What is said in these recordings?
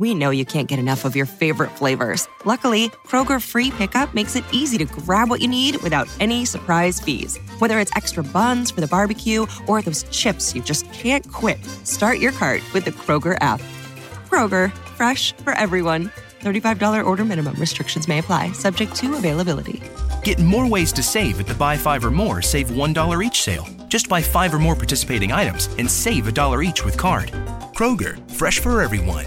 We know you can't get enough of your favorite flavors. Luckily, Kroger free pickup makes it easy to grab what you need without any surprise fees. Whether it's extra buns for the barbecue or those chips you just can't quit, start your cart with the Kroger app. Kroger, fresh for everyone. $35 order minimum. Restrictions may apply, subject to availability. Get more ways to save at the Buy Five or More Save $1 each sale. Just buy five or more participating items and save a dollar each with card. Kroger, fresh for everyone.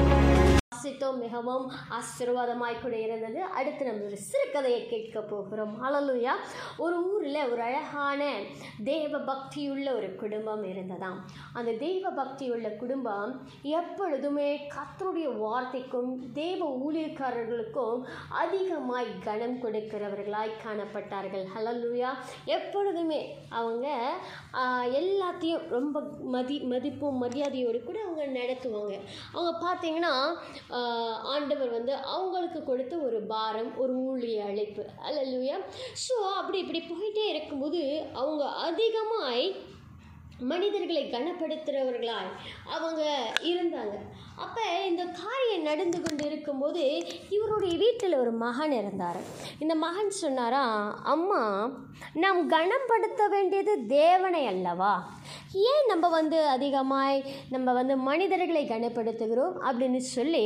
வாசித்தோம். மிகவும் ஆசீர்வாதமாய் கூட இருந்தது. அடுத்து நம்ம ஒரு சிறுகதையை கேட்க போகிறோம். அழலுயா ஒரு ஊரில் ஒரு அழகான தேவ பக்தியுள்ள ஒரு குடும்பம் இருந்ததாம். அந்த தேவ பக்தியுள்ள குடும்பம் எப்பொழுதுமே கத்தருடைய வார்த்தைக்கும் தேவ ஊழியக்காரர்களுக்கும் அதிகமாய் கனம் கொடுக்கிறவர்களாய் காணப்பட்டார்கள். ஹலலுயா எப்பொழுதுமே அவங்க எல்லாத்தையும் ரொம்ப மதி மதிப்பும் மரியாதையோடு கூட அவங்க நடத்துவாங்க. அவங்க பார்த்தீங்கன்னா ஆண்டவர் வந்து அவங்களுக்கு கொடுத்த ஒரு பாரம் ஒரு ஊழிய அழைப்பு. அல்லல்லுயா ஸோ அப்படி இப்படி போயிட்டே இருக்கும்போது அவங்க அதிகமாய் மனிதர்களை கனப்படுத்துகிறவர்களாய் அவங்க இருந்தாங்க. அப்போ இந்த காரியம் நடந்து கொண்டு இருக்கும்போது இவருடைய வீட்டில் ஒரு மகன் இருந்தார். இந்த மகன் சொன்னாரா அம்மா நாம் கனப்படுத்த வேண்டியது தேவனை அல்லவா? ஏன் நம்ம வந்து அதிகமாய் நம்ம வந்து மனிதர்களை கனப்படுத்துகிறோம்? அப்படின்னு சொல்லி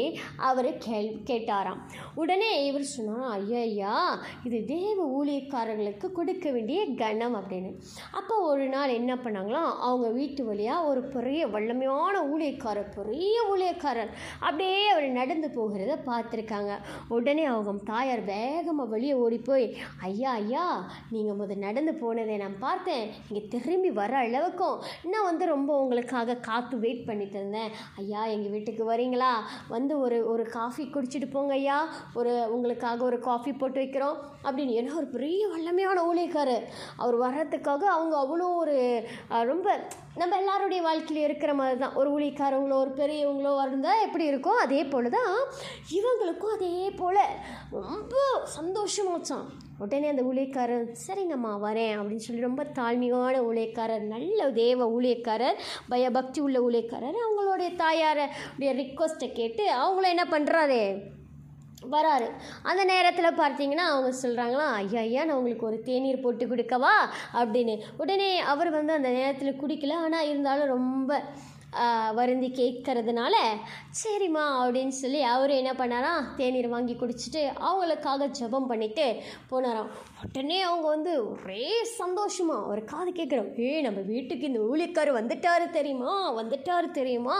அவர் கேள் கேட்டாராம். உடனே இவர் சொன்னாரா ஐயா ஐயா இது தேவ ஊழியக்காரர்களுக்கு கொடுக்க வேண்டிய கனம் அப்படின்னு. அப்போ ஒரு நாள் என்ன பண்ணாங்களாம் அவங்க வீட்டு வழியாக ஒரு பெரிய வல்லமையான ஊழியக்காரர் பெரிய ஊழியக்காரர் அப்படியே அவர் நடந்து போகிறத பார்த்துருக்காங்க. உடனே அவங்க தாயார் வேகமாக வெளியே ஓடி போய் ஐயா ஐயா நீங்கள் முத நடந்து போனதை நான் பார்த்தேன். நீங்கள் திரும்பி வர அளவுக்கும் நான் வந்து ரொம்ப உங்களுக்காக காத்து வெயிட் பண்ணிட்டு இருந்தேன். ஐயா எங்கள் வீட்டுக்கு வரீங்களா? வந்து ஒரு ஒரு காஃபி குடிச்சிட்டு போங்க ஐயா. ஒரு உங்களுக்காக ஒரு காஃபி போட்டு வைக்கிறோம். அப்படின்னு ஏன்னா ஒரு பெரிய வல்லமையான ஊழியக்காரர். அவர் வர்றதுக்காக அவங்க அவ்வளோ ஒரு ரொம்ப நம்ம எல்லாருடைய வாழ்க்கையில் இருக்கிற மாதிரி தான் ஒரு ஊழியக்காரவங்களோ ஒரு பெரியவங்களோ இருந்தால் எப்படி இருக்கோ அதே போல் தான் இவங்களுக்கும் அதே போல். ரொம்ப சந்தோஷமாச்சான் உடனே அந்த ஊழியக்காரர் சரிங்கம்மா வரேன் அப்படின்னு சொல்லி ரொம்ப தாழ்மையான ஊழியக்காரர் நல்ல தேவ ஊழியக்காரர் பயபக்தி உள்ள ஊழியக்காரர் அவங்களுடைய தாயாருடைய ரிக்வஸ்ட்டை கேட்டு அவங்கள என்ன பண்ணுறாரு வராரு. அந்த நேரத்தில் பார்த்தீங்கன்னா அவங்க சொல்கிறாங்களா ஐயா ஐயா நான் உங்களுக்கு ஒரு தேநீர் போட்டு கொடுக்கவா? அப்படின்னு. உடனே அவர் வந்து அந்த நேரத்தில் குடிக்கல. ஆனால் இருந்தாலும் ரொம்ப வருந்தி கேட்கறதுனால சரிம்மா அப்படின்னு சொல்லி அவர் என்ன பண்ணாராம் தேநீர் வாங்கி குடிச்சிட்டு அவங்களுக்காக ஜெபம் பண்ணிட்டு போனாராம். உடனே அவங்க வந்து ஒரே சந்தோஷமா ஒரு காது கேட்குறோம் ஏ நம்ம வீட்டுக்கு இந்த ஊழிக்கார் வந்துட்டாரு தெரியுமா வந்துட்டாரு தெரியுமா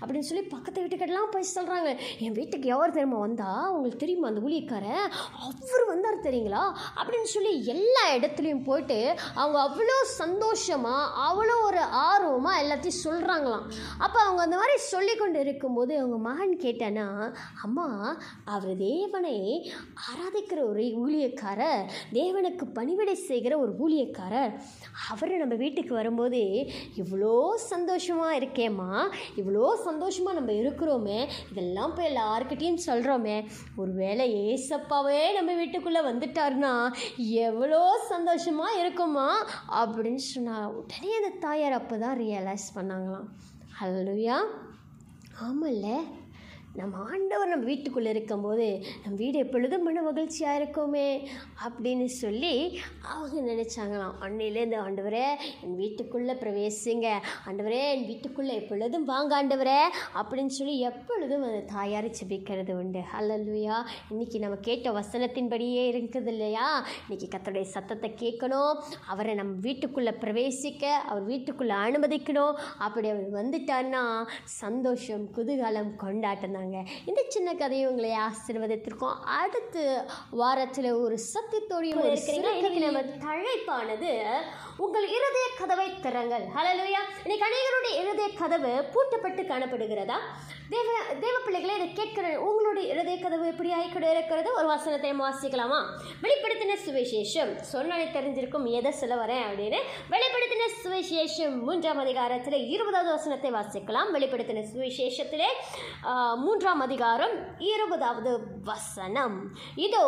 அப்படின்னு சொல்லி பக்கத்து வீட்டுக்கிட்டலாம் போய் சொல்கிறாங்க என் வீட்டுக்கு எவர் தெரியுமா வந்தா? உங்களுக்கு தெரியுமா அந்த ஊழியக்காரர் அவர் வந்தார் தெரியுங்களா? அப்படின்னு சொல்லி எல்லா இடத்துலையும் போயிட்டு அவங்க அவ்வளோ சந்தோஷமாக அவ்வளோ ஒரு ஆர்வமாக எல்லாத்தையும் சொல்கிறாங்களாம் அப்போ அவங்க அந்த மாதிரி சொல்லி கொண்டு இருக்கும்போது அவங்க மகன் கேட்டானா அம்மா அவர் தேவனை ஆராதிக்கிற ஒரு ஊழியக்காரர் தேவனுக்கு பணிவிடை செய்கிற ஒரு ஊழியக்காரர். அவர் நம்ம வீட்டுக்கு வரும்போது இவ்வளோ சந்தோஷமாக இருக்கேம்மா இவ்வளோ சந்தோஷமாக நம்ம இருக்கிறோமே இதெல்லாம் போய் எல்லாருக்கிட்டேயும் சொல்கிறோமே ஒரு வேளை ஏசப்பாவே நம்ம வீட்டுக்குள்ளே வந்துட்டார்னா எவ்வளோ சந்தோஷமாக இருக்குமா அப்படின்னு சொன்னா. உடனே அந்த தாயார் அப்போ தான் ரியலைஸ் பண்ணாங்களாம். ஹல்லுயா? ஆமாம்ல நம்ம ஆண்டவர் நம்ம வீட்டுக்குள்ளே இருக்கும்போது நம் வீடு எப்பொழுதும் மன மகிழ்ச்சியாக இருக்குமே அப்படின்னு சொல்லி அவங்க நினச்சாங்களாம். அன்னையிலேருந்து ஆண்டவரே என் வீட்டுக்குள்ளே பிரவேசிங்க. ஆண்டவரே என் வீட்டுக்குள்ளே எப்பொழுதும் வாங்க ஆண்டவரே அப்படின்னு சொல்லி எப்பொழுதும் அந்த தாயார் செபிக்கிறது உண்டு. அல்லல்லையா இன்னைக்கு நம்ம கேட்ட வசனத்தின்படியே இருக்குது இல்லையா? இன்னைக்கு கத்தோடைய சத்தத்தை கேட்கணும். அவரை நம்ம வீட்டுக்குள்ளே பிரவேசிக்க அவர் வீட்டுக்குள்ளே அனுமதிக்கணும். அப்படி அவர் வந்துட்டார்னா சந்தோஷம் குதூகலம் கொண்டாட்டம் தாங்க இந்த சின்ன கதையும் உங்களை ஆசீர்வதித்திருக்கோம். அடுத்து வாரத்தில் ஒரு சத்தியத்தோடையும் சிறுகதை நம்ம தலைப்பானது உங்கள் இருதய கதவை திறங்கள். ஹalleluya இன்னைக்கு அநேகருடைய இருதய கதவு பூட்டப்பட்டு காணப்படுகிறதா? தேவ தேவ பிள்ளைகளை இதை கேட்கிற உங்களுடைய இருதய கதவு எப்படி ஆகிக்கூட இருக்கிறது? ஒரு வசனத்தை வாசிக்கலாமா? வெளிப்படுத்தின சுவிசேஷம். சொன்னாலே தெரிஞ்சிருக்கும் எதை சொல்ல வரேன் அப்படின்னு. வெளிப்படுத்தின சுவிசேஷம் மூன்றாம் அதிகாரத்தில் இருபதாவது வசனத்தை வாசிக்கலாம். வெளிப்படுத்தின சுவிசேஷத்திலே மூன்றாம் அதிகாரம் இருபதாவது வசனம். இதோ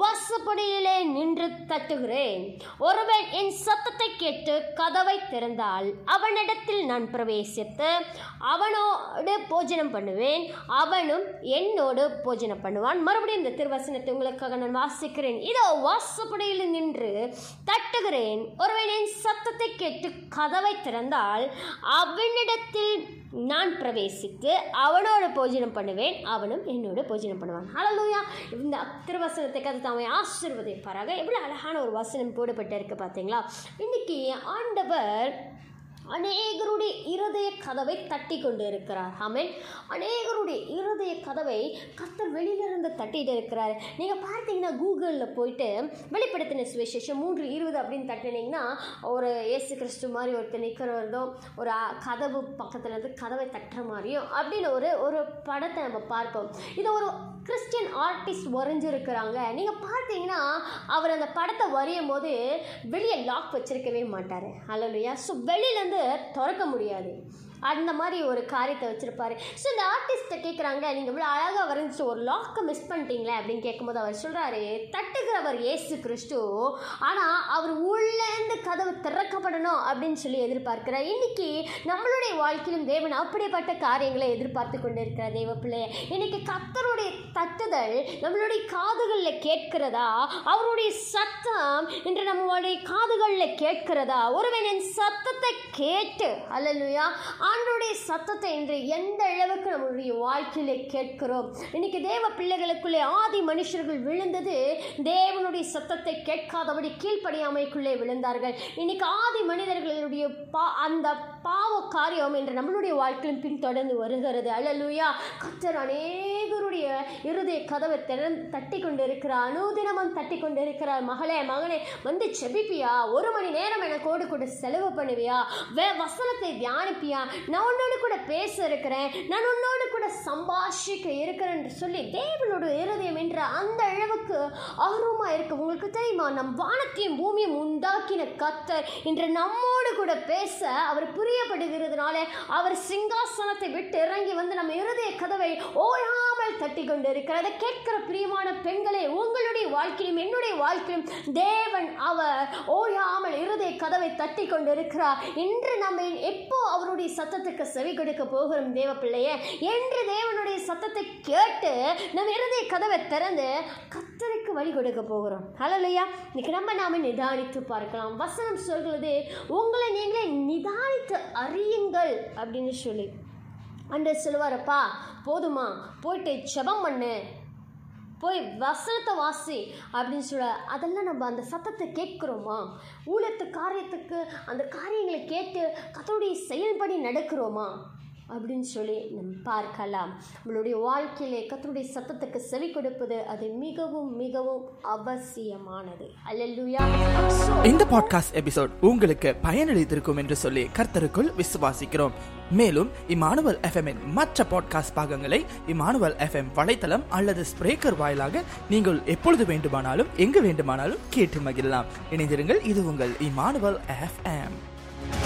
வாசப்படியிலே நின்று தட்டுகிறேன். ஒருவன் என் சத்தத்தை கேட்டு கதவை திறந்தால் அவனிடத்தில் நான் பிரவேசித்து அவனோடு போஜனம் பண்ணுவேன். அவனும் என்னோடு போஜனம் பண்ணுவான். மறுபடியும் இந்த திருவசனத்தை உங்களுக்காக நான் வாசிக்கிறேன். இதோ வாசப்படியில் நின்று தட்டுகிறேன். ஒருவன் என் சத்தத்தை கேட்டு கதவை திறந்தால் அவனிடத்தில் நான் பிரவேசித்து அவனோட போஜனம் பண்ணுவேன் அவனும் என்னோட போஜனம் பண்ணுவான். ஹalleluya இந்த திருவசனத்தை கதை தாமே ஆசீர்வதிப்பாராக. எவ்வளோ அழகான ஒரு வசனம் போடப்பட்டு இருக்கு பார்த்தீங்களா இன்னைக்கு ஆண்டவர் அநேகருடைய இருதய கதவை தட்டி கொண்டு இருக்கிறார் ஆமேன். அநேகருடைய இருதய கதவை கத்தர் வெளியிலிருந்து தட்டிட்டு இருக்கிறார் நீங்கள் பார்த்தீங்கன்னா கூகுளில் போயிட்டு வெளிப்படுத்தின சுவிசேஷம் மூன்று இருபது அப்படின்னு தட்டினீங்கன்னா ஒரு ஏசு கிறிஸ்து மாதிரி ஒருத்தர் நிற்கிறவர்தும் ஒரு கதவு பக்கத்தில் இருந்து கதவை தட்டுற மாதிரியும் அப்படின்னு ஒரு ஒரு படத்தை நம்ம பார்ப்போம். இது ஒரு கிறிஸ்டியன் ஆர்டிஸ்ட் வரைஞ்சிருக்கிறாங்க. நீங்கள் பார்த்தீங்கன்னா அவர் அந்த படத்தை வரையும் போது வெளியே லாக் வச்சிருக்கவே மாட்டார். அல்லையா ஸோ வெளியிலேருந்து திறக்க முடியாது. அந்த மாதிரி ஒரு காரியத்தை வச்சுருப்பாரு. ஸோ இந்த ஆர்டிஸ்ட்டை கேட்குறாங்க நீங்கள் இவ்வளோ அழகாக வரைஞ்சிட்டு ஒரு லாக்கை மிஸ் பண்ணிட்டீங்களே அப்படின்னு கேட்கும்போது அவர் சொல்கிறாரு தட்டுகிறவர் ஏசு கிறிஸ்து. ஆனால் அவர் உள்ளேருந்து கதவு திறக்கப்படணும் அப்படின்னு சொல்லி எதிர்பார்க்கிறார். இன்னைக்கு நம்மளுடைய வாழ்க்கையிலும் தேவன் அப்படிப்பட்ட காரியங்களை எதிர்பார்த்து கொண்டு இருக்கிறார் தெய்வ பிள்ளைய இன்றைக்கி கத்தருடைய தட்டுதல் நம்மளுடைய காதுகளில் கேட்கிறதா? அவருடைய சத்தம் இன்று நம்மளுடைய காதுகளில் கேட்கிறதா? ஒருவனின் என் சத்தத்தை கேட்டு அல்லலுயா ஆண்டோடைய சத்தத்தை இன்று எந்த அளவுக்கு நம்மளுடைய வாழ்க்கையிலே கேட்கிறோம்? இன்னைக்கு தேவ பிள்ளைகளுக்குள்ளே ஆதி மனுஷர்கள் விழுந்தது தேவனுடைய சத்தத்தை கேட்காதபடி கீழ்ப்படியாமைக்குள்ளே விழுந்தார்கள். இன்னைக்கு ஆதி மனிதர்களுடைய பா அந்த பாவ காரியம் என்று நம்மளுடைய வாழ்க்கையிலும் பின்தொடர்ந்து வருகிறது. அழலுயா கத்தர் அநேகருடைய இருதய கதவை திறன் தட்டி கொண்டு இருக்கிறார் அனுதினமும் தட்டி கொண்டு இருக்கிறார் மகளே மகனே வந்து செபிப்பியா? ஒரு மணி நேரம் எனக்கு கோடு கூட செலவு பண்ணுவியா? வே வசனத்தை தியானிப்பியா? நான் உன்னோடு கூட பேச இருக்கிறேன். நான் உன்னோடு கூட சம்பாஷிக்க இருக்கிறேன் என்று சொல்லி தேவனோட இருதயம் என்ற அந்த அளவுக்கு ஆர்வமாக இருக்கு உங்களுக்கு தெரியுமா? நம் வானத்தையும் பூமியும் உண்டாக்கின கத்தர் இன்று நம்மோடு கூட பேச அவர் புரியப்படுகிறதுனால அவர் சிங்காசனத்தை விட்டு இறங்கி வந்து நம்ம இருதய கதவை ஓயா ஓயாமல் தட்டி கொண்டிருக்கிறத கேட்கிற பிரியமான பெண்களே உங்களுடைய வாழ்க்கையிலும் என்னுடைய வாழ்க்கையிலும் தேவன் அவர் ஓயாமல் இருதய கதவை தட்டி கொண்டிருக்கிறார் இன்று நம்ம எப்போ அவருடைய சத்தத்துக்கு செவி கொடுக்க போகிறோம் தேவ பிள்ளையே? என்று தேவனுடைய சத்தத்தை கேட்டு நம்ம இருதய கதவை திறந்து கத்தருக்கு வழி கொடுக்க போகிறோம். ஹலோலையா இன்னைக்கு நம்ம நாம நிதானித்து பார்க்கலாம். வசனம் சொல்கிறது உங்களை நீங்களே நிதானித்து அறியுங்கள் அப்படின்னு சொல்லி. அன்று சொல்லுவாரப்பா போதுமா? போயிட்டு செபம் பண்ணு. போய் வசனத்தை வாசி அப்படின்னு சொல்ல அதெல்லாம் நம்ம அந்த சத்தத்தை கேட்குறோமா? ஊழத்து காரியத்துக்கு அந்த காரியங்களை கேட்டு கத்தோடைய செயல்படி நடக்கிறோமா? அப்படின்னு சொல்லி நம் பார்க்கலாம். நம்மளுடைய வாழ்க்கையிலே கத்தனுடைய சத்தத்துக்கு செவி கொடுப்பது அது மிகவும் மிகவும் அவசியமானது. அல்லேலூயா இந்த பாட்காஸ்ட் எபிசோட் உங்களுக்கு பயனளித்திருக்கும் என்று சொல்லி கர்த்தருக்குள் விசுவாசிக்கிறோம். மேலும் இமானுவல் எஃப்எம்மின் மற்ற பாட்காஸ்ட் பாகங்களை இமானுவல் எஃப்எம் வலைத்தளம் அல்லது ஸ்பிரேக்கர் வாயிலாக நீங்கள் எப்பொழுது வேண்டுமானாலும் எங்கு வேண்டுமானாலும் கேட்டு மகிழலாம். இணைந்திருங்கள் இது உங்கள் இமானுவல் எஃப்எம்